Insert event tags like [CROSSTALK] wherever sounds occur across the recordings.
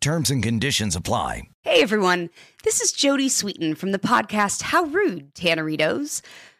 Terms and conditions apply. Hey everyone, this is Jodie Sweetin from the podcast How Rude, Tanneritos.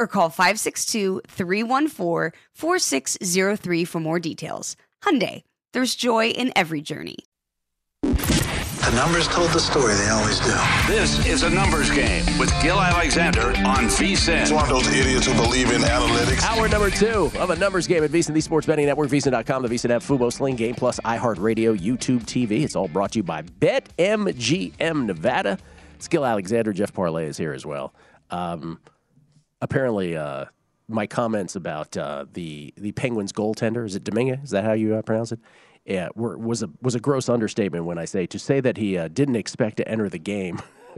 or call 562-314-4603 for more details. Hyundai, there's joy in every journey. The numbers told the story, they always do. This is a numbers game with Gill Alexander on VSIN. It's one of those idiots who believe in analytics. Hour number two of a numbers game at VSIN, the Sports Betting Network, VSIN.com, the VSIN app, Fubo, Sling Game Plus, iHeartRadio, YouTube TV. It's all brought to you by BetMGM Nevada. It's Gill Alexander. Jeff Parles is here as well. Um, apparently, uh, my comments about uh, the the Penguins goaltender is it Domingue? Is that how you uh, pronounce it? Yeah, were, was a was a gross understatement when I say to say that he uh, didn't expect to enter the game. [LAUGHS]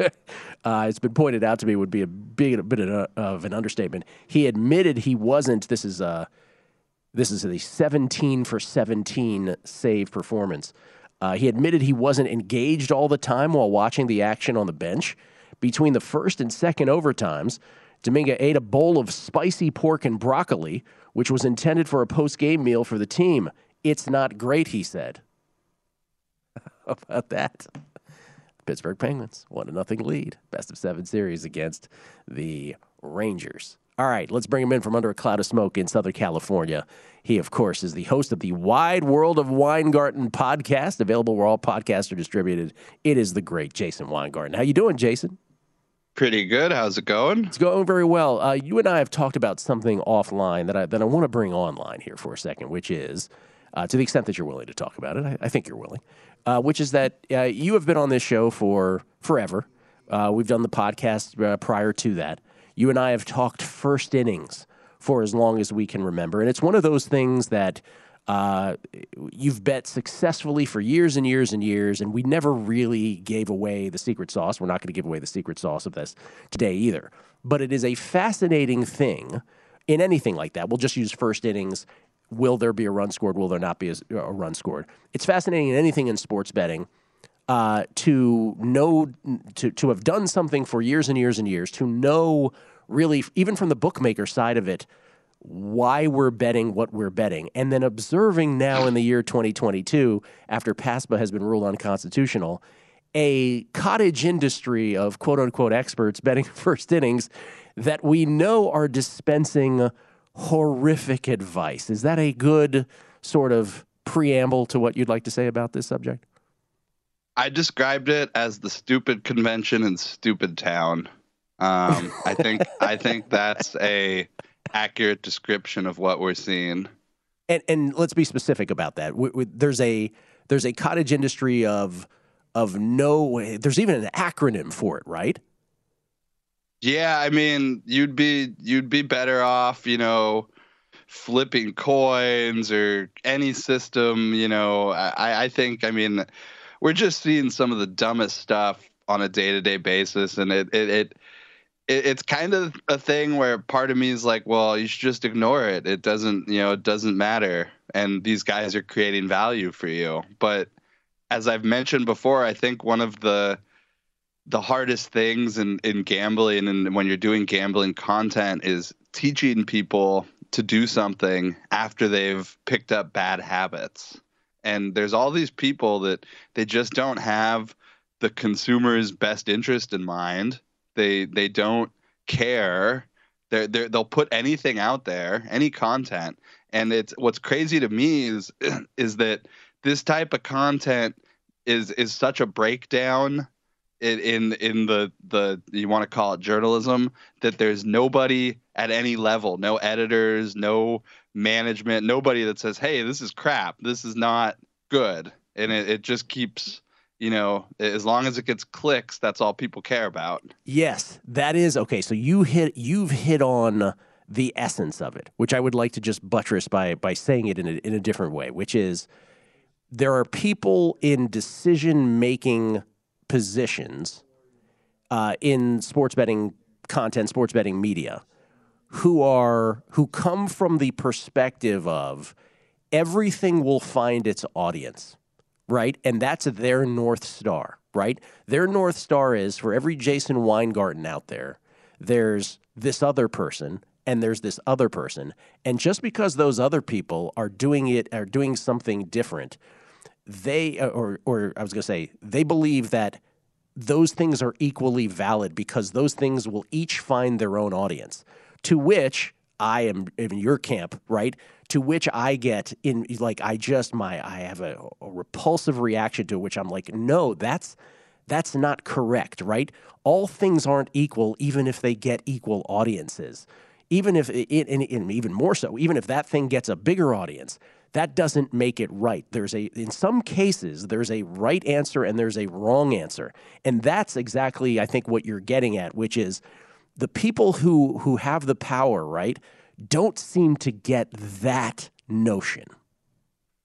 uh, it's been pointed out to me would be a big a bit of, a, of an understatement. He admitted he wasn't. This is uh, this is a 17 for 17 save performance. Uh, he admitted he wasn't engaged all the time while watching the action on the bench. Between the first and second overtimes, Domingue ate a bowl of spicy pork and broccoli, which was intended for a post game meal for the team. It's not great, he said. [LAUGHS] How about that? Pittsburgh Penguins one to nothing lead, best of seven series against the Rangers. All right, let's bring him in from under a cloud of smoke in Southern California. He, of course, is the host of the Wide World of Weingarten podcast, available where all podcasts are distributed. It is the great Jason Weingarten. How you doing, Jason? Pretty good. How's it going? It's going very well. Uh, you and I have talked about something offline that I that I want to bring online here for a second, which is, uh, to the extent that you're willing to talk about it, I, I think you're willing. Uh, which is that uh, you have been on this show for forever. Uh, we've done the podcast uh, prior to that. You and I have talked first innings for as long as we can remember, and it's one of those things that uh, you've bet successfully for years and years and years, and we never really gave away the secret sauce. We're not going to give away the secret sauce of this today either. But it is a fascinating thing in anything like that. We'll just use first innings. Will there be a run scored? Will there not be a, run scored? It's fascinating in anything in sports betting. Uh, to know to to have done something for years and years and years to know really even from the bookmaker side of it why we're betting what we're betting, and then observing now in the year 2022, after PASPA has been ruled unconstitutional, a cottage industry of quote unquote experts betting [LAUGHS] first innings that we know are dispensing horrific advice. Is that a good sort of preamble to what you'd like to say about this subject? I described it as the stupid convention in stupid town. Um, I think I think that's a accurate description of what we're seeing. And and let's be specific about that. We, we, there's a there's a cottage industry of of no. Way there's even an acronym for it, right? Yeah, I mean, you'd be you'd be better off, you know, flipping coins or any system. You know, I I think I mean, we're just seeing some of the dumbest stuff on a day to day basis, and it it. it it, it's kind of a thing where part of me is like, well, you should just ignore it. It doesn't, you know, it doesn't matter. And these guys are creating value for you. But as I've mentioned before, I think one of the the hardest things in, in gambling and when you're doing gambling content is teaching people to do something after they've picked up bad habits. And there's all these people that they just don't have the consumer's best interest in mind they they don't care. They're, they're, they'll put anything out there, any content, and it's what's crazy to me is [CLEARS THROAT] is that this type of content is is such a breakdown in in, in the the you want to call it journalism that there's nobody at any level, no editors, no management, nobody that says, "Hey, this is crap. This is not good," and it, it just keeps you know, as long as it gets clicks, that's all people care about. Yes, that is okay. So you hit you've hit on the essence of it, which I would like to just buttress by by saying it in a, in a different way, which is there are people in decision making positions uh, in sports betting content, sports betting media, who are who come from the perspective of everything will find its audience right? And that's their North Star, right? Their North Star is for every Jason Weingarten out there, there's this other person and there's this other person. And just because those other people are doing it, are doing something different, they, uh, or, or I was going to say, they believe that those things are equally valid because those things will each find their own audience. To which I am in your camp, right? To which I get in like I just my I have a, a repulsive reaction to which I'm like, no, that's that's not correct, right? All things aren't equal, even if they get equal audiences. Even if it, and, and even more so, even if that thing gets a bigger audience, that doesn't make it right. There's a in some cases there's a right answer and there's a wrong answer. And that's exactly I think what you're getting at, which is the people who who have the power, right, don't seem to get that notion.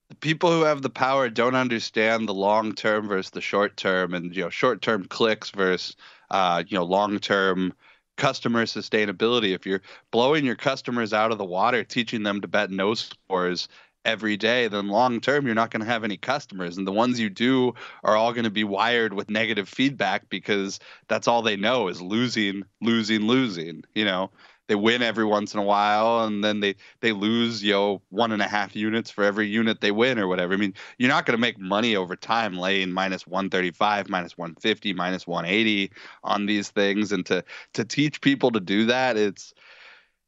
The people who have the power don't understand the long term versus the short term, and you know, short term clicks versus uh, you know, long term customer sustainability. If you're blowing your customers out of the water, teaching them to bet no scores every day, then long term you're not going to have any customers. And the ones you do are all going to be wired with negative feedback because that's all they know is losing, losing, losing. You know, they win every once in a while and then they they lose you know one and a half units for every unit they win or whatever i mean you're not going to make money over time laying minus 135 minus 150 minus 180 on these things and to to teach people to do that it's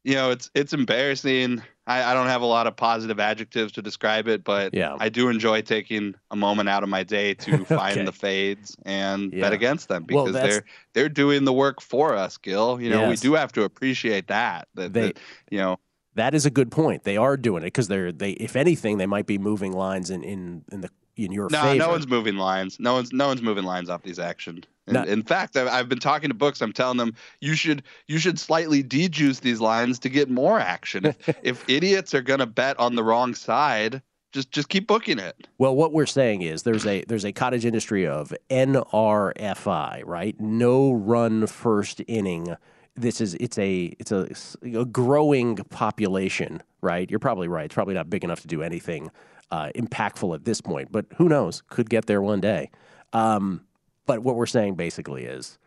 you know it's it's embarrassing I, I, don't have a lot of positive adjectives to describe it, but yeah. I do enjoy taking a moment out of my day to [LAUGHS] find okay. the fades and yeah. bet against them because well, they're they're doing the work for us, Gill. You know, yes. we do have to appreciate that. That, they, that you know. That is a good point. They are doing it because they're they. If anything, they might be moving lines in in, in the in your no, favor. No, one's moving lines. No one's no one's moving lines off these actions. In, in fact, I've, I've, been talking to books. I'm telling them you should you should slightly dejuice these lines to get more action. If, [LAUGHS] if idiots are going to bet on the wrong side, just just keep booking it. Well, what we're saying is there's a there's a cottage industry of NRFI, right? No run first inning. This is it's a it's a, a growing population, right? You're probably right. It's probably not big enough to do anything uh, impactful at this point, but who knows? Could get there one day. Um, but what we're saying basically is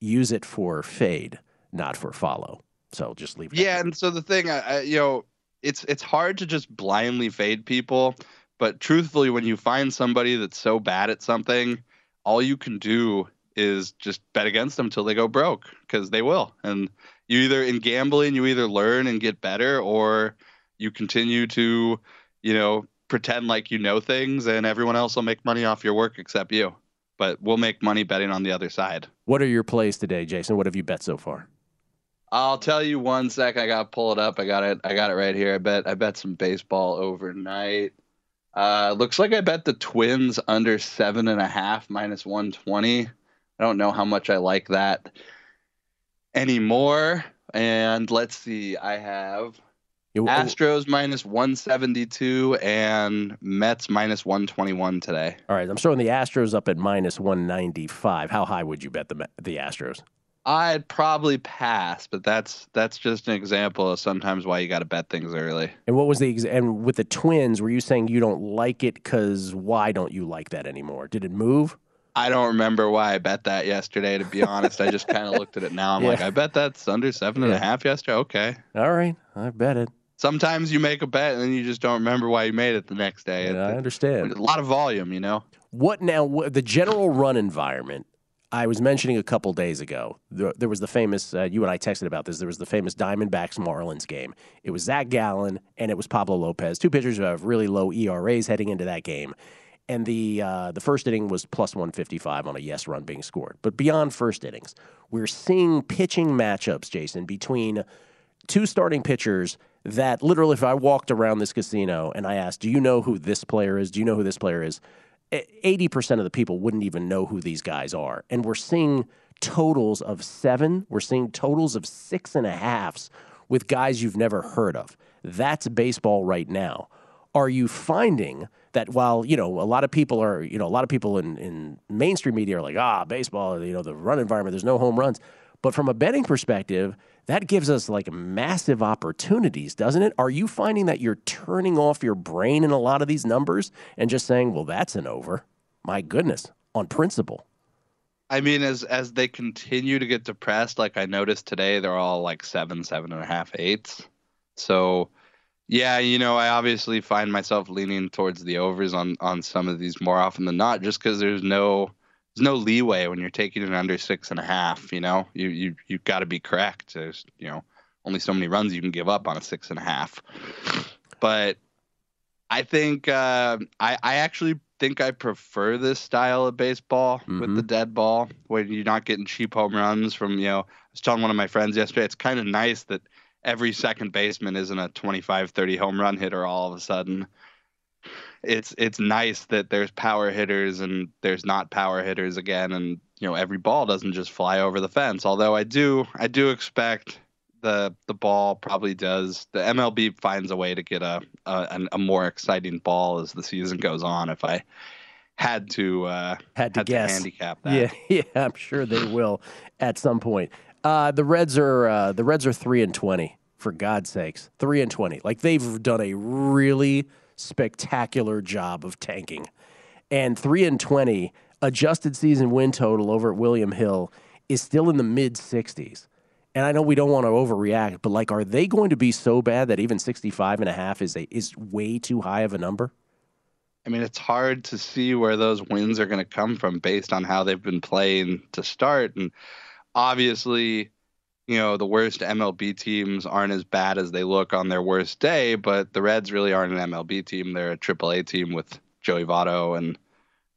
use it for fade, not for follow. So just leave. yeah, and so the thing, I, you know, it's it's hard to just blindly fade people, but truthfully, when you find somebody that's so bad at something, all you can do is just bet against them till they go broke because they will. And you either in gambling, you either learn and get better, or you continue to, you know, pretend like you know things, and everyone else will make money off your work except you but we'll make money betting on the other side. What are your plays today, Jason? What have you bet so far? I'll tell you one sec. I got to pull it up. I got it. I got it right here. I bet. I bet some baseball overnight. Uh, looks like I bet the Twins under seven and a half minus one twenty. I don't know how much I like that anymore. And let's see. I have Oh. Astros minus 172 and Mets minus 121 today. All right, I'm showing the Astros up at minus 195. How high would you bet the the Astros? I'd probably pass, but that's that's just an example of sometimes why you got to bet things early. And what was the and with the Twins? Were you saying you don't like it because why don't you like that anymore? Did it move? I don't remember why I bet that yesterday. To be honest, I just kind of looked at it now. I'm [LAUGHS] yeah. like, I bet that's under seven and a half yesterday. Okay, all right, I bet it sometimes you make a bet and then you just don't remember why you made it the next day. Yeah, I understand. A lot of volume, you know. What now? The general run environment. I was mentioning a couple days ago. There, there was the famous. Uh, you and I texted about this. There was the famous Diamondbacks Marlins game. It was Zac Gallen and it was Pablo Lopez, two pitchers who have really low ERAs heading into that game. and the uh, the first inning was plus 155 on a yes run being scored. But beyond first innings, we're seeing pitching matchups, Jason, between two starting pitchers that literally, if I walked around this casino and I asked, "Do you know who this player is? Do you know who this player is?" 80% of the people wouldn't even know who these guys are. And we're seeing totals of seven, we're seeing totals of six and a halves with guys you've never heard of. That's baseball right now. Are you finding that while, you know, a lot of people are, you know, a lot of people in, in mainstream media are like, ah, baseball, you know, the run environment, there's no home runs. But from a betting perspective, that gives us like massive opportunities, doesn't it? Are you finding that you're turning off your brain in a lot of these numbers and just saying, well, that's an over? My goodness, on principle. I mean, as as they continue to get depressed, like I noticed today, they're all like seven, seven and a half, eights. So, yeah, you know, I obviously find myself leaning towards the overs on on some of these more often than not, just because there's no there's no leeway when you're taking it under six and a half. You know, you you you've got to be correct. There's you know only so many runs you can give up on a six and a half. But I think uh, I I actually think I prefer this style of baseball mm-hmm. with the dead ball when you're not getting cheap home runs from you know. I was telling one of my friends yesterday. It's kind of nice that every second baseman isn't a 25 30 home run hitter all of a sudden it's it's nice that there's power hitters and there's not power hitters again, and you know every ball doesn't just fly over the fence. Although I do I do expect the the ball probably does. The MLB finds a way to get a a, a more exciting ball as the season goes on. If I had to uh, had to had guess to handicap that, yeah, [LAUGHS] yeah, I'm sure they will at some point. Uh, the Reds are uh, the Reds are three and twenty. For God's sakes, three and twenty. Like they've done a really spectacular job of tanking. And 3 and 20 adjusted season win total over at William Hill is still in the mid 60s. And I know we don't want to overreact, but like are they going to be so bad that even 65 and a half is a, is way too high of a number? I mean, it's hard to see where those wins are going to come from based on how they've been playing to start. And obviously, you know, the worst MLB teams aren't as bad as they look on their worst day, but the Reds really aren't an MLB team. They're a AAA team with Joey Votto and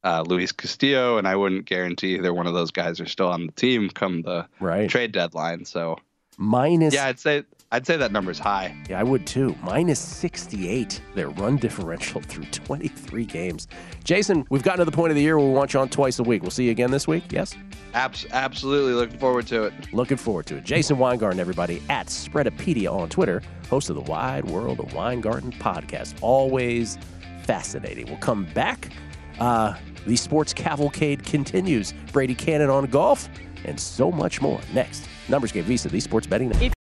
uh, Luis Castillo, and I wouldn't guarantee either one of those guys are still on the team come the right. trade deadline. So minus, yeah, I'd say I'd say that number's high. Yeah, I would too. Minus 68, their run differential through [LAUGHS] 23 games. Jason, we've gotten to the point of the year where we want you on twice a week. We'll see you again this week, yes? Abs- absolutely. Looking forward to it. Looking forward to it. Jason Weingarten, everybody, at Spreadopedia on Twitter, host of the Wide World of Weingarten podcast. Always fascinating. We'll come back. Uh, the sports cavalcade continues. Brady Kannon on golf and so much more next. Numbers Game VSIN, the sports betting. Network.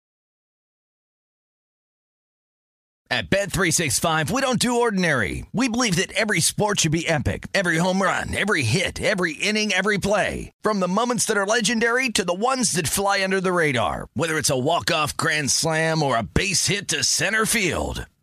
At Bet365, we don't do ordinary. We believe that every sport should be epic. Every home run, every hit, every inning, every play. From the moments that are legendary to the ones that fly under the radar. Whether it's a walk-off grand slam or a base hit to center field.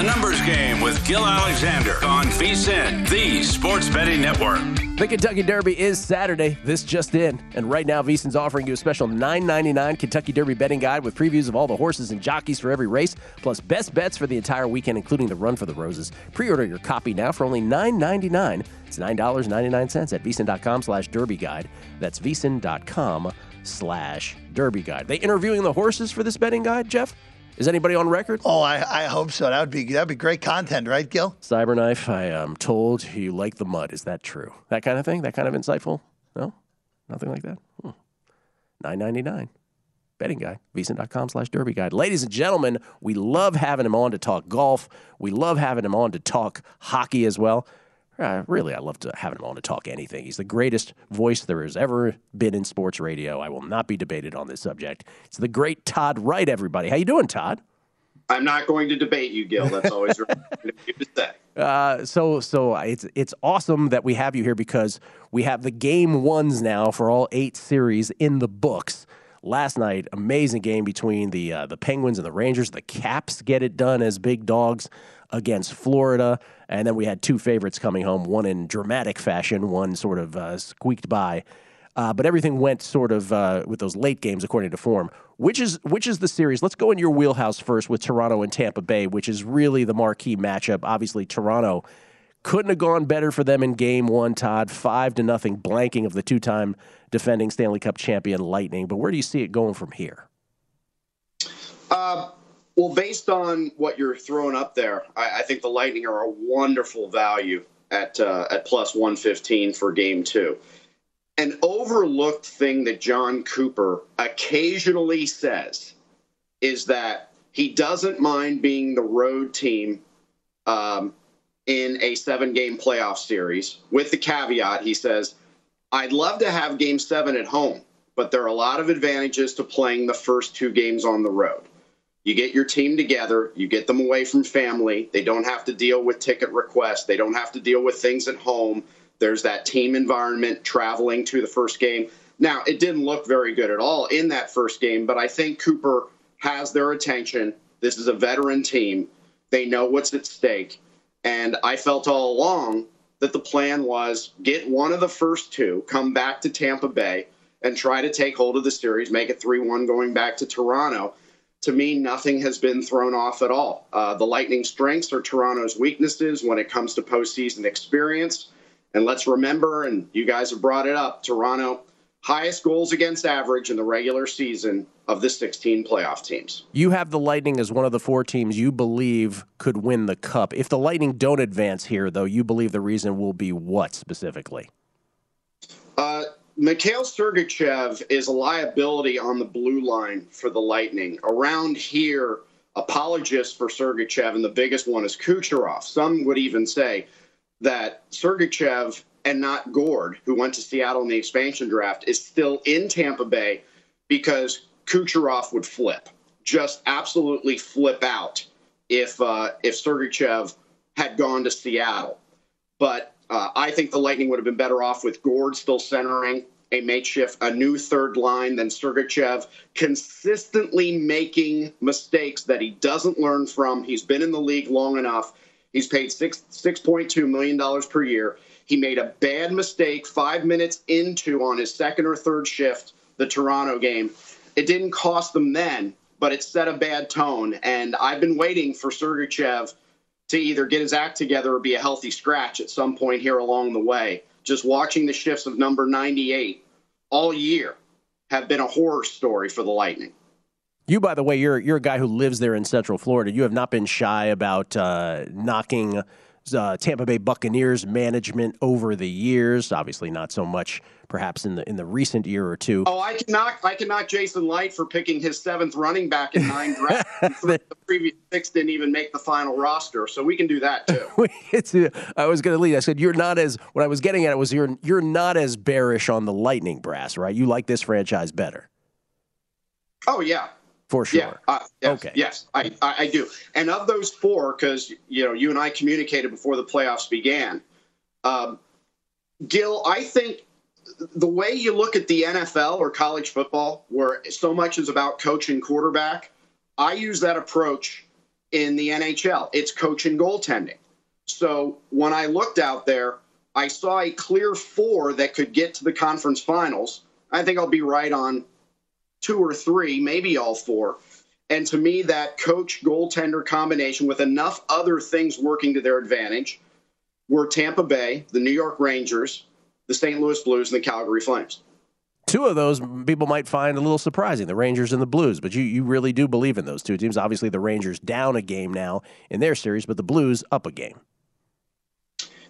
The Numbers Game with Gill Alexander on VSIN, the Sports Betting Network. The Kentucky Derby is Saturday. This just in. And right now, VSIN's offering you a special $9.99 Kentucky Derby betting guide with previews of all the horses and jockeys for every race, plus best bets for the entire weekend, including the Run for the Roses. Pre-order your copy now for only $9.99. It's $9.99 at VSIN.com slash Derby Guide. That's VSIN.com slash Derby Guide. They interviewing the horses for this betting guide, Jeff? Is anybody on record? Oh, I, I hope so. That would be that'd be great content, right, Gill? Cyberknife, I am told you like the mud. Is that true? That kind of thing? That kind of insightful? No? Nothing like that? Hmm. Nine ninety nine. betting guide, VSIN.com slash derby guide. Ladies and gentlemen, we love having him on to talk golf. We love having him on to talk hockey as well. Uh, really, I love to having him on to talk anything. He's the greatest voice there has ever been in sports radio. I will not be debated on this subject. It's the great Todd Wright, everybody. How you doing, Todd? I'm not going to debate you, Gill. That's always [LAUGHS] say. Uh, so, so it's it's awesome that we have you here because we have the game ones now for all eight series in the books. Last night, amazing game between the uh, the Penguins and the Rangers. The Caps get it done as big dogs against Florida, and then we had two favorites coming home. One in dramatic fashion, one sort of uh, squeaked by. Uh, but everything went sort of uh, with those late games according to form. Which is which is the series? Let's go in your wheelhouse first with Toronto and Tampa Bay, which is really the marquee matchup. Obviously, Toronto couldn't have gone better for them in Game One. Todd, five to nothing, blanking of the two-time defending Stanley Cup champion Lightning. But where do you see it going from here? Uh, well, based on what you're throwing up there, I, I think the Lightning are a wonderful value at uh, at plus 115 for Game Two an overlooked thing that Jon Cooper occasionally says is that he doesn't mind being the road team um, in a seven game playoff series. With the caveat, he says, I'd love to have game seven at home, but there are a lot of advantages to playing the first two games on the road. You get your team together, you get them away from family. They don't have to deal with ticket requests, they don't have to deal with things at home there's that team environment traveling to the first game. Now, it didn't look very good at all in that first game, but I think Cooper has their attention. This is a veteran team. They know what's at stake. And I felt all along that the plan was get one of the first two, come back to Tampa Bay, and try to take hold of the series, make it 3 1 going back to Toronto. To me, nothing has been thrown off at all. Uh, the Lightning strengths are Toronto's weaknesses when it comes to postseason experience. And let's remember, and you guys have brought it up, Toronto, highest goals against average in the regular season of the 16 playoff teams. You have the Lightning as one of the four teams you believe could win the cup. If the Lightning don't advance here, though, you believe the reason will be what specifically? Uh, Mikhail Sergachev is a liability on the blue line for the Lightning. Around here, apologists for Sergachev, and the biggest one is Kucherov. Some would even say that Sergachev and not Gourde, who went to Seattle in the expansion draft, is still in Tampa Bay because Kucherov would flip, just absolutely flip out if uh, if Sergachev had gone to Seattle. But uh, I think the Lightning would have been better off with Gourde still centering a makeshift, a new third line than Sergachev, consistently making mistakes that he doesn't learn from. He's been in the league long enough He's paid six six point two million dollars per year. He made a bad mistake five minutes into on his second or third shift, the Toronto game. It didn't cost them then, but it set a bad tone. And I've been waiting for Sergachev to either get his act together or be a healthy scratch at some point here along the way. Just watching the shifts of number 98 all year have been a horror story for the Lightning. You, by the way, you're you're a guy who lives there in Central Florida. You have not been shy about uh, knocking uh, Tampa Bay Buccaneers management over the years. Obviously, not so much perhaps in the in the recent year or two. Oh, I can knock I can knock Jason Licht for picking his seventh running back in nine drafts. [LAUGHS] the previous six didn't even make the final roster, so we can do that too. [LAUGHS] I was going to lead. I said you're not as what I was getting at was you're you're not as bearish on the Lightning brass, right? You like this franchise better. Oh yeah, for sure. Yeah. Uh, yes, okay. Yes, I, I, I do. And of those four, because you know you and I communicated before the playoffs began, um, Gill, I think the way you look at the NFL or college football, where so much is about coach and quarterback, I use that approach in the NHL. It's coach and goaltending. So when I looked out there, I saw a clear four that could get to the conference finals. I think I'll be right on two or three, maybe all four. And to me, that coach goaltender combination with enough other things working to their advantage were Tampa Bay, the New York Rangers, the St. Louis Blues, and the Calgary Flames. Two of those people might find a little surprising, the Rangers and the Blues, but you, you really do believe in those two teams. Obviously, the Rangers down a game now in their series, but the Blues up a game.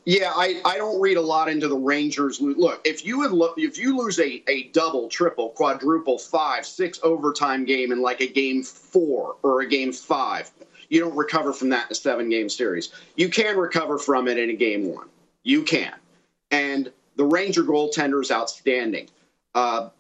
Yeah, I, I don't read a lot into the Rangers. Look, if you would look, if you lose a, a double, triple, quadruple, five, six overtime game in like a game four or a game five, you don't recover from that in a seven game series. You can recover from it in a game one. You can. And the Ranger goaltender is outstanding. Uh,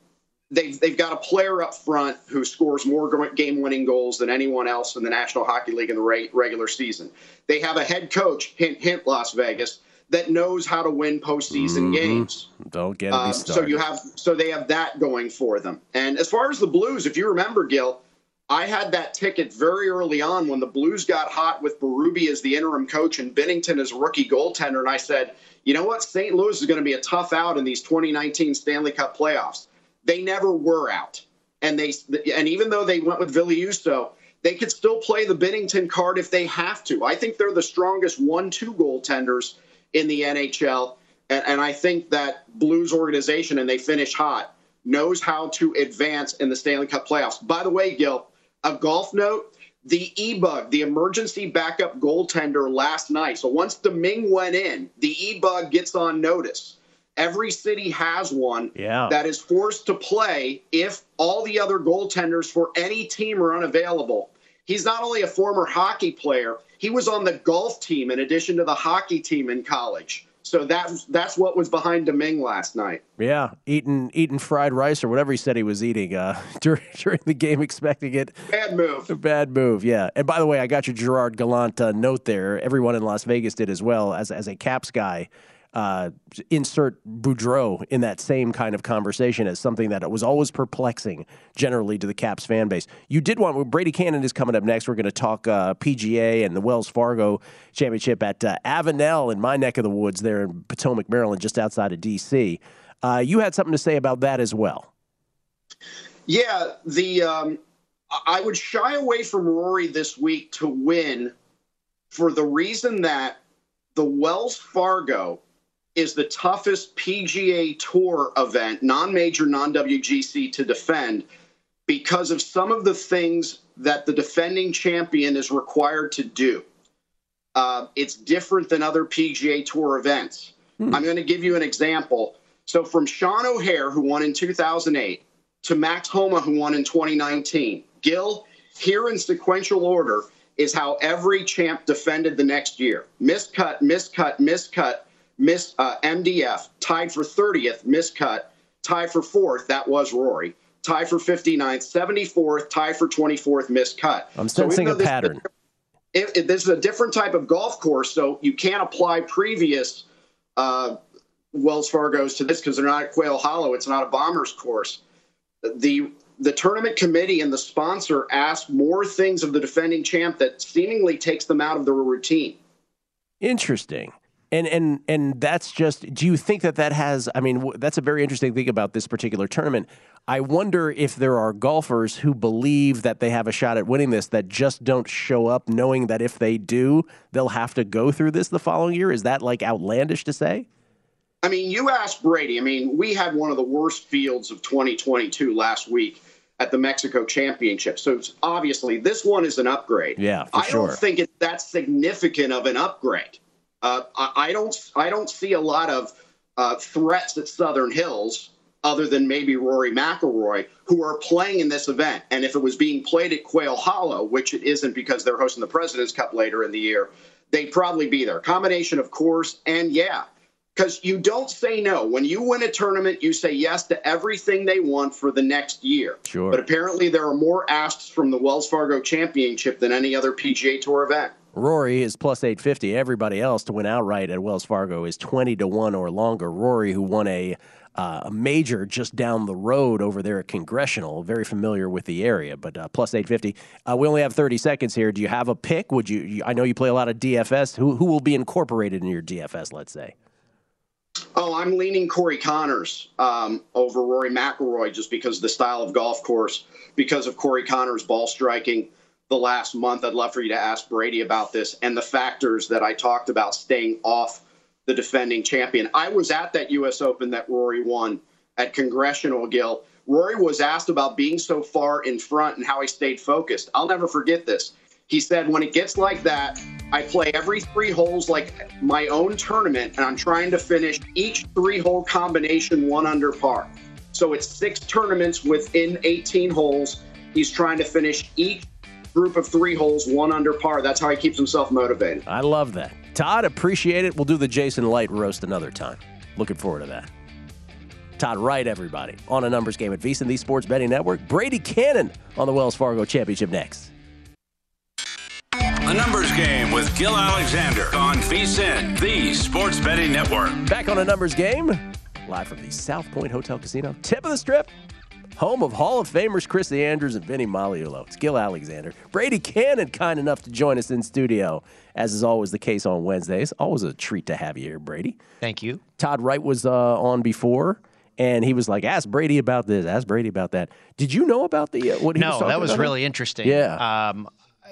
they've they've got a player up front who scores more game-winning goals than anyone else in the National Hockey League in the regular season. They have a head coach, hint hint, Las Vegas, that knows how to win postseason mm-hmm. games. Don't get me uh, So you have so they have that going for them. And as far as the Blues, if you remember, Gill, I had that ticket very early on when the Blues got hot with Berube as the interim coach and Binnington as rookie goaltender, and I said, you know what, St. Louis is going to be a tough out in these 2019 Stanley Cup playoffs. They never were out, and they and even though they went with Ville Husso, they could still play the Binnington card if they have to. I think they're the strongest one-two goaltenders in the NHL. And, and I think that Blues organization, and they finish hot, knows how to advance in the Stanley Cup playoffs. By the way, Gill, a golf note the e-bug, the emergency backup goaltender last night. So once Domingue went in, the e-bug gets on notice. Every city has one yeah. that is forced to play if all the other goaltenders for any team are unavailable. He's not only a former hockey player, he was on the golf team in addition to the hockey team in college. So that's that's what was behind Domingue last night. Yeah, eating eating fried rice or whatever he said he was eating uh, [LAUGHS] during during the game, expecting it. Bad move. A bad move. Yeah. And by the way, I got your Gerard Gallant uh, note there. Everyone in Las Vegas did as well as as a Caps guy uh, insert Boudreau in that same kind of conversation as something that was always perplexing generally to the Caps fan base. You did want Brady Kannon is coming up next. We're going to talk uh, PGA and the Wells Fargo Championship at uh, Avenel in my neck of the woods there in Potomac, Maryland, just outside of D.C. Uh, you had something to say about that as well. Yeah, the um, I would shy away from Rory this week to win for the reason that the Wells Fargo is the toughest PGA Tour event, non major, non WGC, to defend because of some of the things that the defending champion is required to do. Uh, it's different than other PGA Tour events. Hmm. I'm going to give you an example. So, from Sean O'Hair, who won in 2008, to Max Homa, who won in 2019, Gill, here in sequential order, is how every champ defended the next year. Miscut, miscut, miscut miss uh, MDF, tied for 30th, miscut, tied for fourth, that was Rory, tied for 59th, 74th, tied for 24th, miscut. I'm sensing so a pattern. A, this is a different type of golf course, so you can't apply previous uh, Wells Fargo's to this because they're not at Quail Hollow. It's not a bomber's course. The the tournament committee and the sponsor ask more things of the defending champ that seemingly takes them out of their routine. Interesting and and and that's just do you think that that has i mean that's a very interesting thing about this particular tournament i wonder if there are golfers who believe that they have a shot at winning this that just don't show up knowing that if they do they'll have to go through this the following year is that like outlandish to say i mean you asked brady i mean we had one of the worst fields of 2022 last week at the Mexico Championship. So obviously, this one is an upgrade. Yeah, I sure. don't think it's that significant of an upgrade. Uh, I, don't I don't see a lot of uh, threats at Southern Hills other than maybe Rory McIlroy, who are playing in this event. And if it was being played at Quail Hollow, which it isn't because they're hosting the President's Cup later in the year, they'd probably be there. Combination of course and yeah, because you don't say no. When you win a tournament, you say yes to everything they want for the next year. Sure. But apparently, there are more asks from the Wells Fargo Championship than any other PGA Tour event. Rory is plus 850. Everybody else to win outright at Wells Fargo is 20 to 1 or longer. Rory, who won a, uh, a major just down the road over there at Congressional, very familiar with the area, but uh, plus 850. Uh, we only have 30 seconds here. Do you have a pick? Would you, you, I know you play a lot of DFS. Who, who will be incorporated in your DFS, let's say? Oh, I'm leaning Corey Conners um, over Rory McIlroy just because of the style of golf course, because of Corey Conners' ball striking the last month. I'd love for you to ask Brady about this and the factors that I talked about staying off the defending champion. I was at that U.S. Open that Rory won at Congressional Gill. Rory was asked about being so far in front and how he stayed focused. I'll never forget this. He said, when it gets like that, I play every three holes like my own tournament, and I'm trying to finish each three hole combination one under par. So it's six tournaments within 18 holes. He's trying to finish each group of three holes one under par. That's how he keeps himself motivated. I love that. Todd, appreciate it. We'll do the Jason Licht roast another time. Looking forward to that. Todd Wright, everybody, on a numbers game at VSiN, the Sports Betting Network. Brady Kannon on the Wells Fargo Championship next. A numbers game with Gill Alexander on VSiN, the Sports Betting Network. Back on a numbers game, live from the South Point Hotel Casino, tip of the strip, home of Hall of Famers Chrissy Andrews and Vinny Magliulo. It's Gill Alexander. Brady Kannon, kind enough to join us in studio, as is always the case on Wednesdays. Always a treat to have you here, Brady. Thank you. Todd Wright was uh, on before. And he was like, "Ask Brady about this. Ask Brady about that." Did you know about the uh, what he no, was talking that was about? really interesting. Yeah. Um,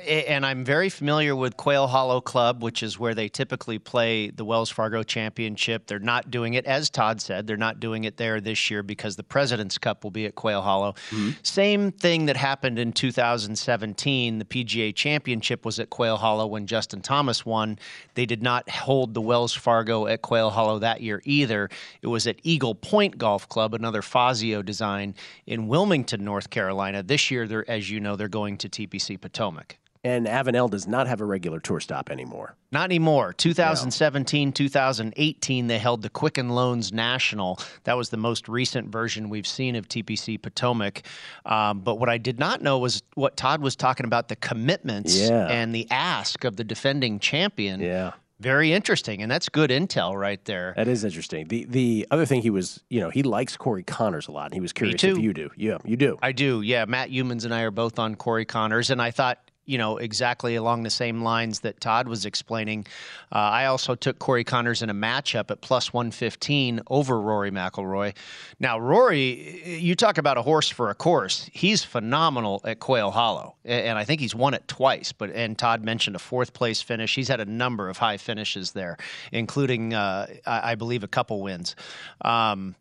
and I'm very familiar with Quail Hollow Club, which is where they typically play the Wells Fargo Championship. They're not doing it, as Todd said, they're not doing it there this year because the President's Cup will be at Quail Hollow. Mm-hmm. Same thing that happened in 2017. The PGA Championship was at Quail Hollow when Justin Thomas won. They did not hold the Wells Fargo at Quail Hollow that year either. It was at Eagle Point Golf Club, another Fazio design in Wilmington, North Carolina. This year, they're, as you know, they're going to TPC Potomac. And Avenel does not have a regular tour stop anymore. Not anymore. 2017, 2018, they held the Quicken Loans National. That was the most recent version we've seen of TPC Potomac. Um, but what I did not know was what Todd was talking about the commitments Yeah. and the ask of the defending champion. Yeah. Very interesting. And that's good intel right there. That is interesting. The the other thing he was, you know, he likes Corey Conners a lot. And he was curious if you do. Yeah, you do. I do. Yeah. Matt Youmans and I are both on Corey Conners. And I thought, you know, exactly along the same lines that Todd was explaining. Uh, I also took Corey Conners in a matchup at plus 115 over Rory McIlroy. Now, Rory, you talk about a horse for a course. He's phenomenal at Quail Hollow. And I think he's won it twice. But And Todd mentioned a fourth place finish. He's had a number of high finishes there, including, uh, I believe, a couple wins. Um,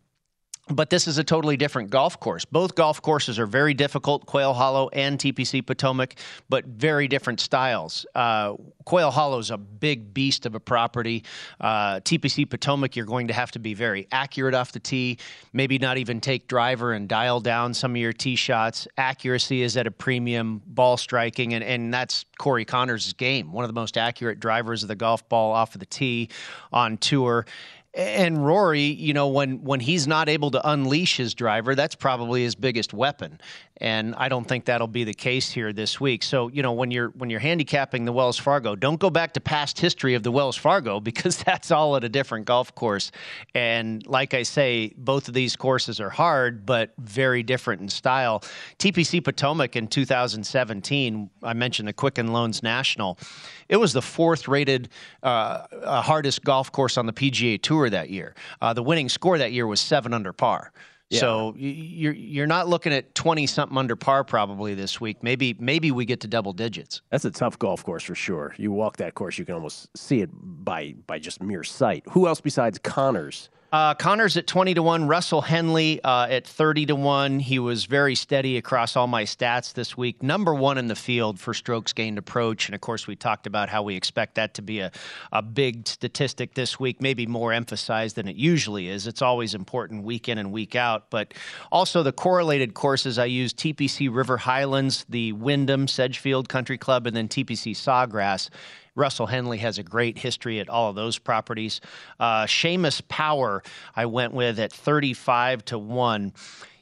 but this is a totally different golf course. Both golf courses are very difficult, Quail Hollow and TPC Potomac, but very different styles. Uh, Quail Hollow is a big beast of a property. Uh, TPC Potomac, you're going to have to be very accurate off the tee, maybe not even take driver and dial down some of your tee shots. Accuracy is at a premium, ball striking, and, and that's Corey Conners' game. One of the most accurate drivers of the golf ball off of the tee on tour. And Rory, you know, when when he's not able to unleash his driver, that's probably his biggest weapon. And I don't think that'll be the case here this week. So, you know, when you're when you're handicapping the Wells Fargo, don't go back to past history of the Wells Fargo [LAUGHS] because that's all at a different golf course. And like I say, both of these courses are hard, but very different in style. TPC Potomac in 2017, I mentioned the Quicken Loans National. It was the fourth rated uh, uh, hardest golf course on the PGA Tour that year. Uh, the winning score that year was seven under par. So you're you're not looking at twenty something under par probably this week. Maybe maybe we get to double digits. That's a tough golf course for sure. You walk that course, you can almost see it by by just mere sight. Who else besides Conners? Uh, Conners at 20 to 1. Russell Henley uh, at 30 to 1. He was very steady across all my stats this week. Number one in the field for strokes gained approach. And of course, we talked about how we expect that to be a, a big statistic this week, maybe more emphasized than it usually is. It's always important week in and week out. But also the correlated courses I use TPC River Highlands, the Wyndham Sedgefield Country Club, and then TPC Sawgrass. Russell Henley has a great history at all of those properties. Uh, Seamus Power, I went with at 35 to 1.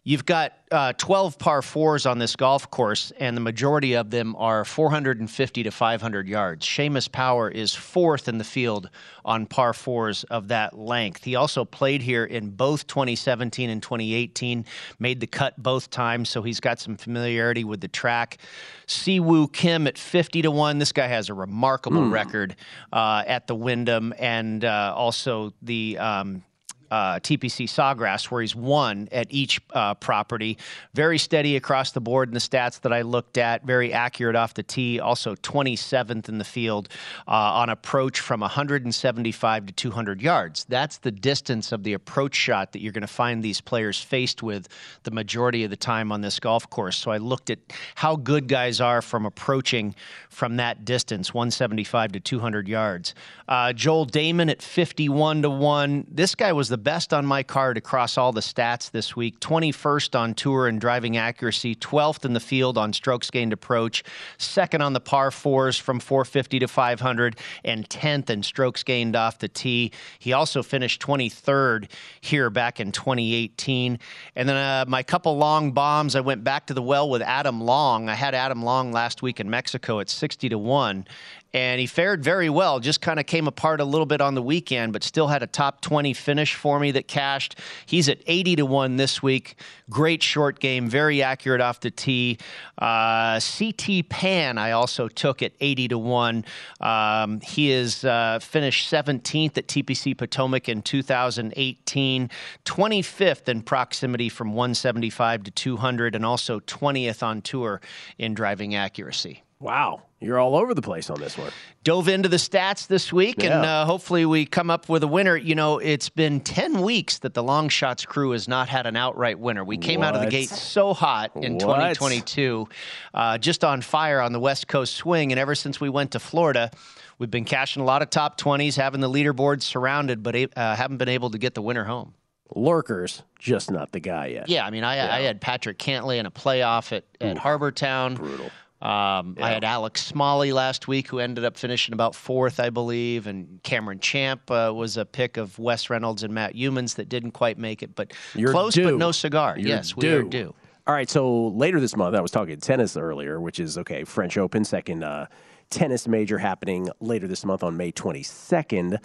You've got uh, 12 par fours on this golf course, and the majority of them are 450 to 500 yards. Seamus Power is fourth in the field on par fours of that length. He also played here in both 2017 and 2018, made the cut both times, so he's got some familiarity with the track. Si Woo Kim at 50 to 1. This guy has a remarkable record uh, at the Wyndham and uh, also the. Um, uh, TPC Sawgrass, where he's won at each uh, property. Very steady across the board in the stats that I looked at. Very accurate off the tee. Also 27th in the field uh, on approach from 175 to 200 yards. That's the distance of the approach shot that you're going to find these players faced with the majority of the time on this golf course. So I looked at how good guys are from approaching from that distance, 175 to 200 yards. Uh, Joel Dahmen at 51 to 1. This guy was the best on my card across all the stats this week 21st on tour in driving accuracy, 12th in the field on strokes gained approach, second on the par fours from 450 to 500, and 10th in strokes gained off the tee. He also finished 23rd here back in 2018. And then uh, my couple long bombs, I went back to the well with Adam Long. I had Adam Long last week in Mexico at 60 to 1 and he fared very well. Just kind of came apart a little bit on the weekend, but still had a top 20 finish for me that cashed. He's at 80 to 1 this week. Great short game, very accurate off the tee. Uh, CT Pan, I also took at 80 to 1. Um, he is uh, finished 17th at TPC Potomac in 2018, 25th in proximity from 175 to 200, and also 20th on tour in driving accuracy. Wow. You're all over the place on this one. Dove into the stats this week, Yeah. and uh, hopefully we come up with a winner. You know, it's been 10 weeks that the Long Shots crew has not had an outright winner. We came out of the gate so hot in What? 2022, uh, just on fire on the West Coast swing. And ever since we went to Florida, we've been cashing a lot of top 20s, having the leaderboard surrounded, but uh, haven't been able to get the winner home. Lurkers, just not the guy yet. Yeah, I mean, I, I had Patrick Cantlay in a playoff at, at Harbortown. Brutal. Um, I had Alex Smalley last week, who ended up finishing about fourth, I believe, and Cameron Champ uh, was a pick of Wes Reynolds and Matt Youmans that didn't quite make it, but You're close, due. but no cigar. You're yes, we are due. due. All right, so later this month, I was talking tennis earlier, which is okay, French Open, second uh, tennis major happening later this month on May 22nd.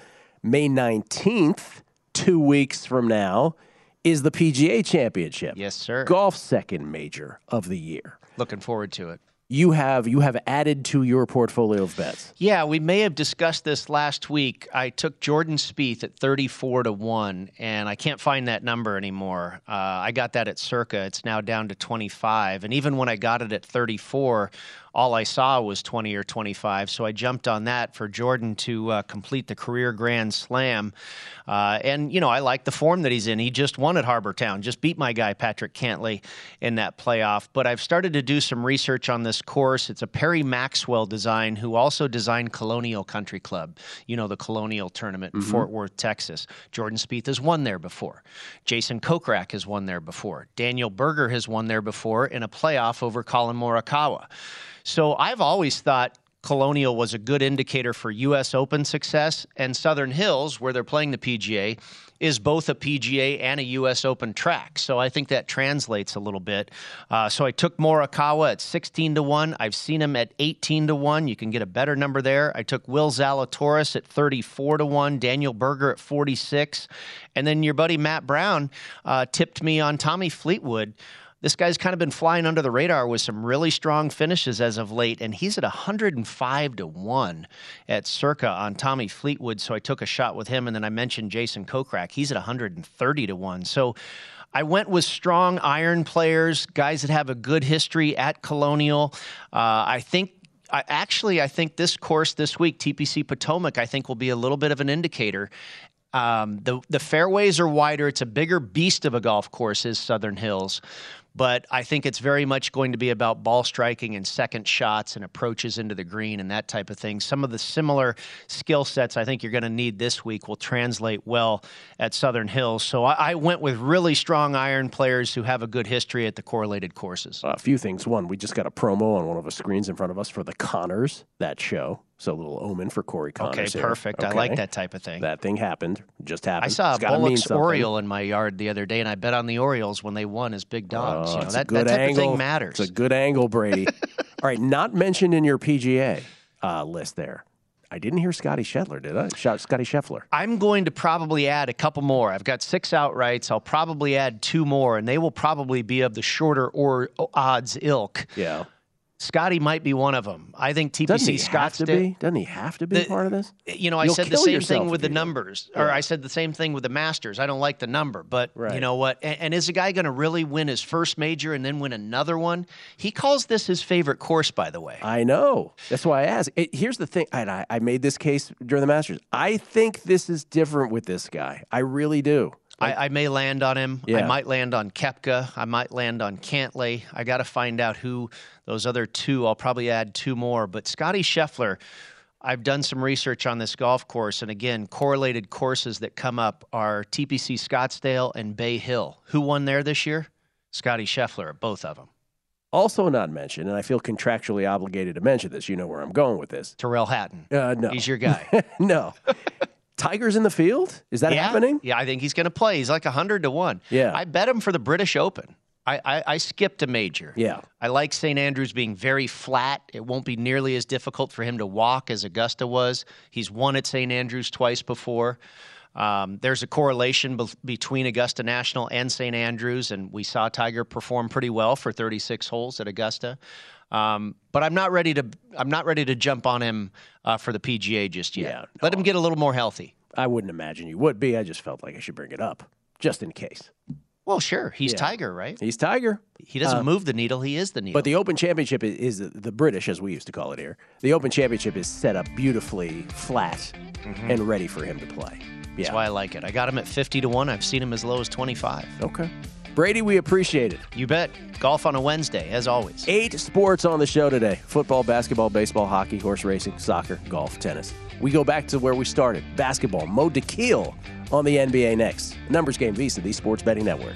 May 19th, two weeks from now, is the PGA Championship. Yes, sir. Golf's second major of the year. Looking forward to it. You have you have added to your portfolio of bets. Yeah, we may have discussed this last week. I took Jordan Spieth at 34 to 1, and I can't find that number anymore. Uh, I got that at Circa. It's now down to 25. And even when I got it at 34, all I saw was 20 or 25. So I jumped on that for Jordan to uh, complete the career Grand Slam. Uh, and, you know, I like the form that he's in. He just won at Harbor Town, just beat my guy, Patrick Cantlay, in that playoff. But I've started to do some research on this course. It's a Perry Maxwell design, who also designed Colonial Country Club, you know, the Colonial tournament in Mhm. Fort Worth, Texas. Jordan Spieth has won there before. Jason Kokrak has won there before. Daniel Berger has won there before in a playoff over Collin Morikawa. So I've always thought Colonial was a good indicator for U.S. Open success, and Southern Hills, where they're playing the PGA, is both a PGA and a U.S. Open track. So I think that translates a little bit. Uh, so I took Morikawa at 16 to 1. I've seen him at 18 to 1. You can get a better number there. I took Will Zalatoris at 34 to 1, Daniel Berger at 46. And then your buddy Matt Brown uh, tipped me on Tommy Fleetwood. This guy's kind of been flying under the radar with some really strong finishes as of late, and he's at 105 to 1 at circa on Tommy Fleetwood. So I took a shot with him, and then I mentioned Jason Kokrak. He's at 130 to 1. So I went with strong iron players, guys that have a good history at Colonial. Uh, I think I, actually, I think this course this week, TPC Potomac, I think will be a little bit of an indicator. Um, the the fairways are wider. It's a bigger beast of a golf course, is Southern Hills, but I think it's very much going to be about ball striking and second shots and approaches into the green and that type of thing. Some of the similar skill sets I think you're going to need this week will translate well at Southern Hills. So I, I went with really strong iron players who have a good history at the correlated courses. A few things. One, we just got a promo on one of the screens in front of us for the Conners, that show. So a little omen for Corey Conners. Okay, here. perfect. I like that type of thing. That thing happened. Just happened. I saw a It's mean Bullock's. Oriole in my yard the other day, and I bet on the Orioles when they won as big dogs. Oh, you know that, a good that type angle. of thing matters. It's a good angle, Brady. [LAUGHS] All right, not mentioned in your PGA uh, list there. I didn't hear Scotty Scheffler, did I? Scotty Scheffler. I'm going to probably add a couple more. I've got six outrights. I'll probably add two more, and they will probably be of the shorter or odds ilk. Yeah. Scotty might be one of them. I think TPC Doesn't he to be? Doesn't he have to be The- part of this? You know, I You'll said the same thing with the numbers, or I said the same thing with the Masters. I don't like the number, but you know what? And, and is a guy going to really win his first major and then win another one? He calls this his favorite course, by the way. I know. That's why I asked. It, here's the thing, and I, I made this case during the Masters. I think this is different with this guy. I really do. I, I may land on him. I might land on Koepka. I might land on Cantlay. I got to find out who those other two. I'll probably add two more. But Scotty Scheffler, I've done some research on this golf course, and again, correlated courses that come up are TPC Scottsdale and Bay Hill. Who won there this year? Scotty Scheffler, both of them. Also not mentioned, and I feel contractually obligated to mention this. You know where I'm going with this. Tyrrell Hatton. Uh, no. He's your guy. [LAUGHS] no. Tiger's in the field? Is that yeah, happening? Yeah, I think he's going to play. He's like 100 to 1. Yeah. I bet him for the British Open. I, I, I skipped a major. Yeah. I like St. Andrews being very flat. It won't be nearly as difficult for him to walk as Augusta was. He's won at St. Andrews twice before. Um, there's a correlation be- between Augusta National and St. Andrews, and we saw Tiger perform pretty well for 36 holes at Augusta. Um, but I'm not ready to I'm not ready to jump on him uh, for the PGA just yet. Yeah, Let him get a little more healthy. I wouldn't imagine you would be. I just felt like I should bring it up just in case. Well, sure, he's Yeah. Tiger, right? He's Tiger. He doesn't Uh, move the needle; he is the needle. But the Open Championship is, is the, the British, as we used to call it here. The Open Championship is set up beautifully flat and ready for him to play. That's why I like it. I got him at 50 to 1. I've seen him as low as 25. Okay. Brady, we appreciate it. You bet. Golf on a Wednesday, as always. Eight sports on the show today football, basketball, baseball, hockey, horse racing, soccer, golf, tennis. We go back to where we started basketball. Mo Dakhil on the NBA next. Numbers game VSIN, the Sports Betting Network.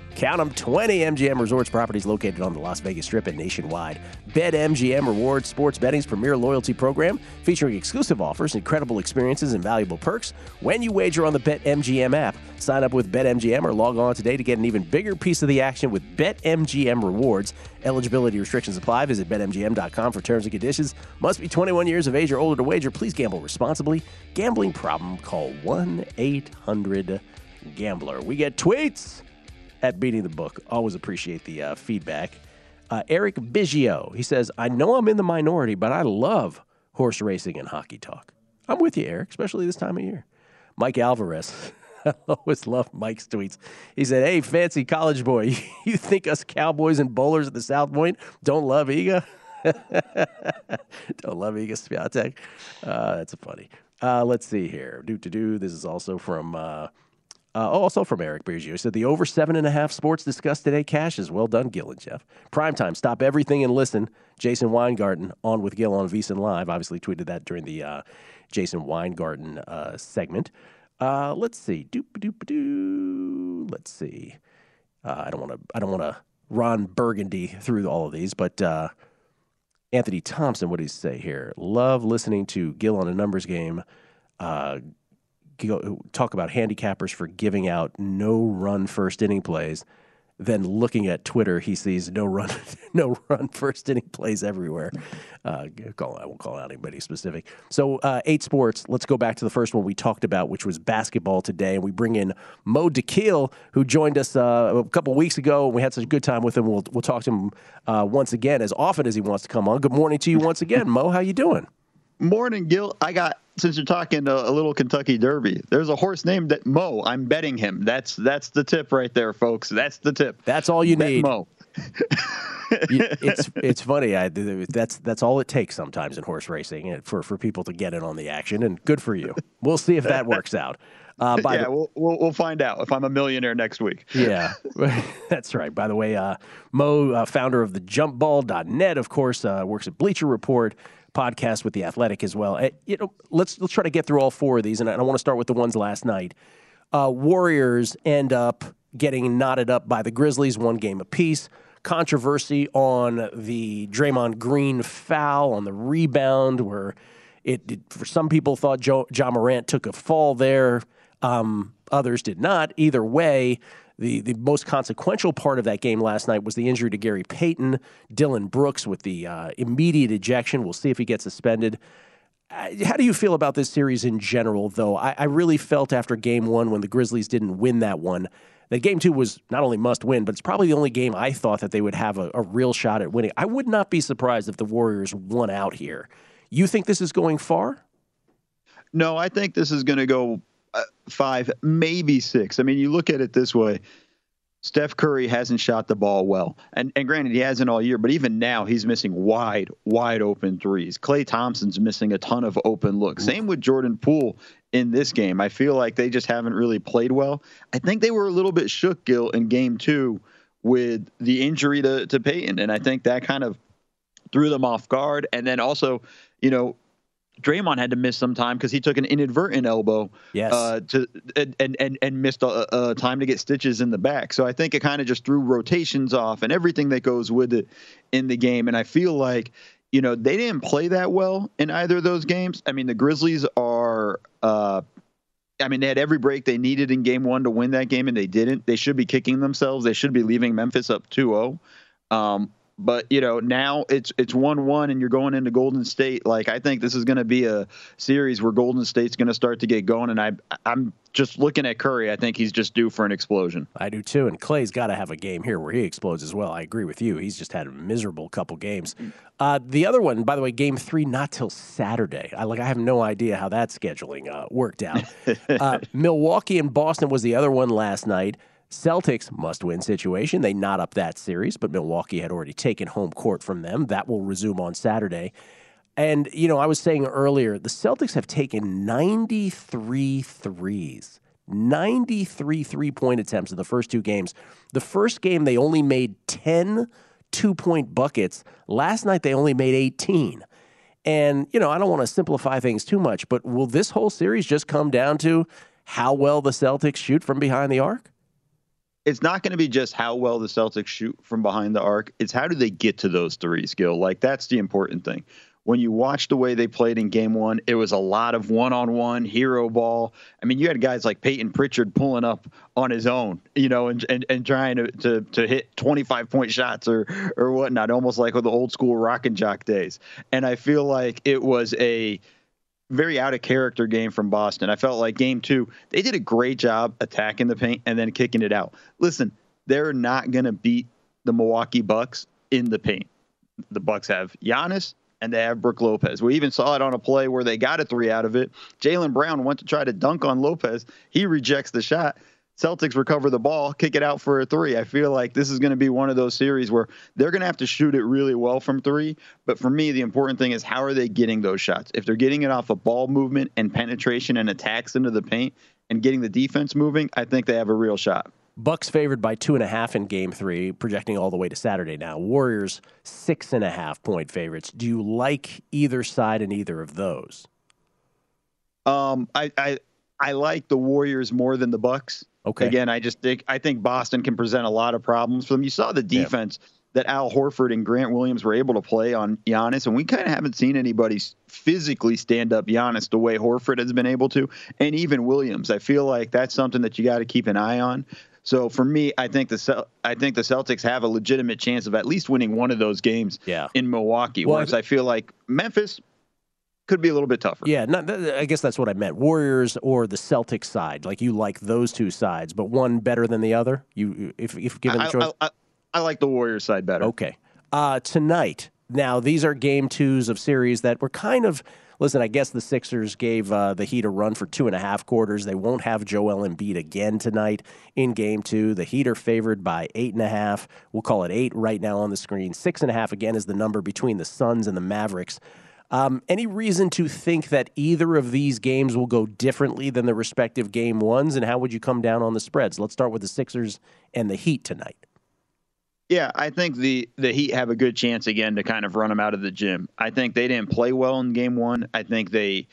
Count them 20 MGM Resorts properties located on the Las Vegas Strip and nationwide. BetMGM Rewards Sports Betting's premier loyalty program featuring exclusive offers, incredible experiences, and valuable perks when you wager on the BetMGM app. Sign up with BetMGM or log on today to get an even bigger piece of the action with BetMGM Rewards. Eligibility restrictions apply. Visit BetMGM.com for terms and conditions. Must be 21 years of age or older to wager. Please gamble responsibly. Gambling problem? Call 1 800 Gambler. We get tweets at Beating the Book. Always appreciate the uh, feedback. Uh, Eric Biggio, he says, I know I'm in the minority, but I love horse racing and hockey talk. I'm with you, Eric, especially this time of year. Mike Alvarez. [LAUGHS] I always love Mike's tweets. He said, Hey, fancy college boy, [LAUGHS] you think us cowboys and bowlers at the South Point don't love Iga? [LAUGHS] don't love Iga Swiatek. Uh, that's funny. Uh, let's see here. Do to do. This is also from uh, uh, also from Eric. He said the over seven and a half sports discussed today cashes. Well done, Gill and Jeff. Prime time. Stop everything and listen. Jason Weingarten on with Gill on VSiN Live. Obviously tweeted that during the uh, Jason Weingarten uh, segment. Uh, let's see. Doop doop doo. Let's see. Uh, I don't want to. I don't want to Ron Burgundy through all of these, but uh, Anthony Thompson. What did he say here? Love listening to Gill on a numbers game. Go, talk about handicappers for giving out no run first inning plays. Then looking at Twitter, he sees no run, [LAUGHS] no run first inning plays everywhere. Uh, call, I won't call out anybody specific. So uh, eight sports. Let's go back to the first one we talked about, which was basketball today, and we bring in Mo Dakhil, who joined us uh, a couple weeks ago. and We had such a good time with him. We'll we'll talk to him uh, once again as often as he wants to come on. Good morning to you once again, Mo. How you doing? Morning, Gill. I got since you're talking a, a, little Kentucky Derby. There's a horse named that Mo. I'm betting him. That's that's the tip right there, folks. That's the tip. That's all you Bet need. Mo. [LAUGHS] it's it's funny. I, that's that's all it takes sometimes in horse racing for for people to get in on the action, and good for you. We'll see if that works out. Uh, [LAUGHS] yeah, the, we'll, we'll, we'll find out if I'm a millionaire next week. yeah, [LAUGHS] that's right. By the way, uh, Mo, uh, founder of the JumpBall.net, of course, uh, works at Bleacher Report podcast with the Athletic as well. Uh, you know, let's let's try to get through all four of these, and I, I want to start with the ones last night. Uh, Warriors end up getting knotted up by the Grizzlies, one game apiece. Controversy on the Draymond Green foul on the rebound, where it, it for some people thought Ja Morant took a fall there. Um, others did not. Either way, the, the most consequential part of that game last night was the injury to Gary Payton, Dillon Brooks with the uh, immediate ejection. We'll see if he gets suspended. How do you feel about this series in general, though? I, I, really felt after game one when the Grizzlies didn't win that one that game two was not only must win, but it's probably the only game I thought that they would have a, a real shot at winning. I would not be surprised if the Warriors won out here. You think this is going far? No, I think this is going to go five, maybe six. I mean, you look at it this way. Steph Curry hasn't shot the ball well. And and granted, he hasn't all year, but even now he's missing wide, wide open threes. Klay Thompson's missing a ton of open looks. Same with Jordan Poole in this game. I feel like they just haven't really played well. I think they were a little bit shook, Gill, in game two with the injury to, to Payton. And I think that kind of threw them off guard. And then also, you know, Draymond had to miss some time because he took an inadvertent elbow. Yes. Uh, to and and and missed a, a, time to get stitches in the back. So I think it kind of just threw rotations off and everything that goes with it in the game. And I feel like you know they didn't play that well in either of those games. I mean the Grizzlies are. Uh, I mean, they had every break they needed in game one to win that game, and they didn't. They should be kicking themselves. They should be leaving Memphis up 2 0. Um, but you know, now it's it's one one, and you're going into Golden State. Like I think this is going to be a series where Golden State's going to start to get going, and I I'm just looking at Curry. I think he's just due for an explosion. I do too, and Klay's got to have a game here where he explodes as well. I agree with you. He's just had a miserable couple games. Uh, the other one, by the way, Game Three not till Saturday. I like I have no idea how that scheduling uh, worked out. [LAUGHS] uh, Milwaukee and Boston was the other one last night. Celtics must win situation. They knot up that series, but Milwaukee had already taken home court from them. That will resume on Saturday. And, you know, I was saying earlier, the Celtics have taken 93 threes. 93 three point attempts in the first two games. The first game, they only made 10 two point buckets. Last night, they only made 18. And, you know, I don't want to simplify things too much, but will this whole series just come down to how well the Celtics shoot from behind the arc? It's not going to be just how well the Celtics shoot from behind the arc. It's how do they get to those three skill. Like that's the important thing. When you watch the way they played in game one, it was a lot of one on one hero ball. I mean, you had guys like Payton Pritchard pulling up on his own, you know, and, and, and trying to, to, to hit 25 point shots or, or whatnot, almost like with the old school rock and jock days. And I feel like it was a, very out of character game from Boston. I felt like game two, they did a great job attacking the paint and then kicking it out. Listen, they're not going to beat the Milwaukee Bucks in the paint. The Bucks have Giannis and they have Brook Lopez. We even saw it on a play where they got a three out of it. Jaylen Brown went to try to dunk on Lopez. He rejects the shot. Celtics recover the ball, kick it out for a three. I feel like this is going to be one of those series where they're going to have to shoot it really well from three. But for me, the important thing is how are they getting those shots? If they're getting it off of ball movement and penetration and attacks into the paint and getting the defense moving, I think they have a real shot. Bucks favored by two and a half in game three, projecting all the way to Saturday now. Warriors six and a half point favorites. Do you like either side in either of those? Um, I, I I like the Warriors more than the Bucks. Okay. Again, I just think I think Boston can present a lot of problems for them. You saw the defense. Yeah. that Al Horford and Grant Williams were able to play on Giannis, and we kind of haven't seen anybody physically stand up Giannis the way Horford has been able to, and even Williams. I feel like that's something that you got to keep an eye on. So for me, I think the I think the Celtics have a legitimate chance of at least winning one of those games yeah. in Milwaukee. Well, whereas I, I feel like Memphis could be a little bit tougher. Yeah, not, I guess that's what I meant. Warriors or the Celtics side, like you like those two sides, but one better than the other. You, if if given the choice, I, I, I like the Warriors side better. Okay, uh, tonight. Now these are game twos of series that were kind of. Listen, I guess the Sixers gave uh, the Heat a run for two and a half quarters. They won't have Joel Embiid again tonight in game two. The Heat are favored by eight and a half. We'll call it eight right now on the screen. Six and a half again is the number between the Suns and the Mavericks. Um, any reason to think that either of these games will go differently than the respective game ones? And how would you come down on the spreads? Let's start with the Sixers and the Heat tonight. Yeah, I think the the Heat have a good chance again to kind of run them out of the gym. I think they didn't play well in game one. I think they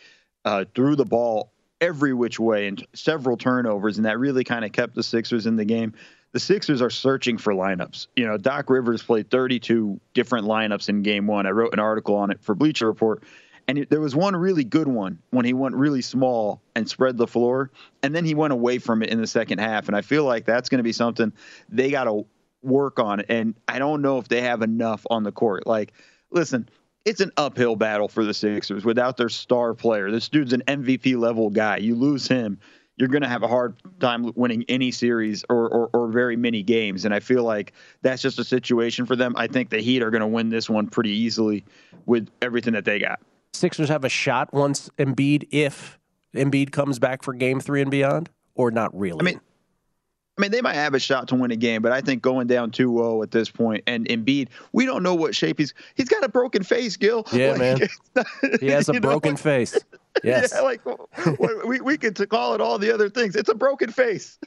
uh, threw the ball every which way and several turnovers, and that really kind of kept the Sixers in the game the Sixers are searching for lineups. You know, Doc Rivers played 32 different lineups in game one. I wrote an article on it for Bleacher Report. And there was one really good one when he went really small and spread the floor. And then he went away from it in the second half. And I feel like that's going to be something they got to work on. And I don't know if they have enough on the court. Like, listen, it's an uphill battle for the Sixers without their star player. This dude's an MVP level guy. You lose him, you're going to have a hard time winning any series or, or, or, very many games. And I feel like that's just a situation for them. I think the Heat are going to win this one pretty easily with everything that they got. Sixers have a shot once Embiid, if Embiid comes back for game three and beyond, or not really? I mean, I mean, they might have a shot to win a game, but I think going down 2-0 at this point, and Embiid, we don't know what shape he's. He's got a broken face, Gill. Yeah, like, man. He has a [LAUGHS] broken know? face. [LAUGHS] Yes. yeah, like we we could call it all the other things. It's a broken face.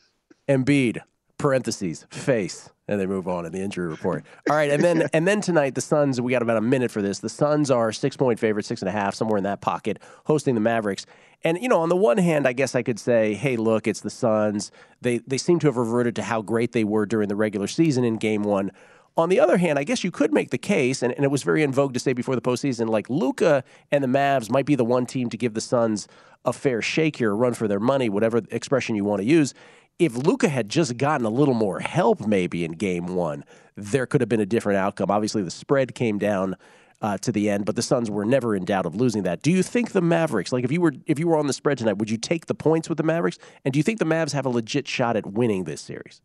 Embiid, parentheses, face, and they move on in the injury report. All right, and then [LAUGHS] and then tonight the Suns. We got about a minute for this. The Suns are six point favorite, six and a half, somewhere in that pocket, hosting the Mavericks. And you know, on the one hand, I guess I could say, hey, look, it's the Suns. They they seem to have reverted to how great they were during the regular season in Game One. On the other hand, I guess you could make the case, and, and it was very in vogue to say before the postseason, like Luka and the Mavs might be the one team to give the Suns a fair shake here, a run for their money, whatever expression you want to use. If Luka had just gotten a little more help, maybe in Game One, there could have been a different outcome. Obviously, the spread came down uh, to the end, but the Suns were never in doubt of losing that. Do you think the Mavericks, like if you were if you were on the spread tonight, would you take the points with the Mavericks? And do you think the Mavs have a legit shot at winning this series?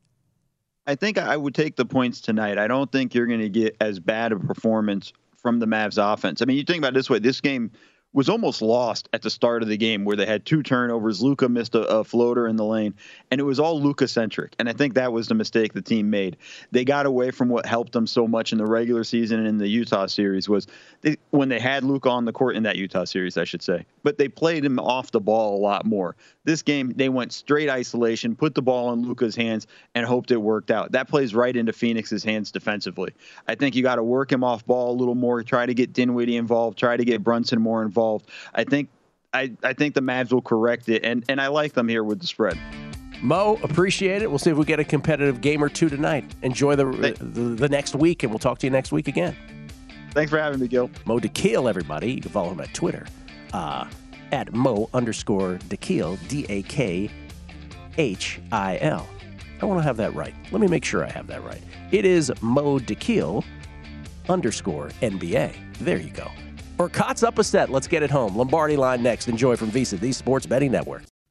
I think I would take the points tonight. I don't think you're going to get as bad a performance from the Mavs offense. I mean, you think about it this way: this game was almost lost at the start of the game where they had two turnovers. Luka missed a, a, floater in the lane, and it was all Luka centric. And I think that was the mistake the team made. They got away from what helped them so much in the regular season and in the Utah series was they, when they had Luka on the court in that Utah series, I should say. But they played him off the ball a lot more. This game, they went straight isolation, put the ball in Luka's hands, and hoped it worked out. That plays right into Phoenix's hands defensively. I think you got to work him off ball a little more, try to get Dinwiddie involved, try to get Brunson more involved involved. I think I, I think the Mavs will correct it, and, and I like them here with the spread. Mo, appreciate it. We'll see if we get a competitive game or two tonight. Enjoy the, the, the next week, and we'll talk to you next week again. Thanks for having me, Gill. Mo Dakhil, everybody. You can follow him at Twitter uh, at Mo underscore Dakhil, D A K H I L. I want to have that right. Let me make sure I have that right. It is Mo Dakhil underscore NBA. There you go or Cots up a set. Let's get it home. Lombardi line next. Enjoy from VSIN, the Sports Betting Network.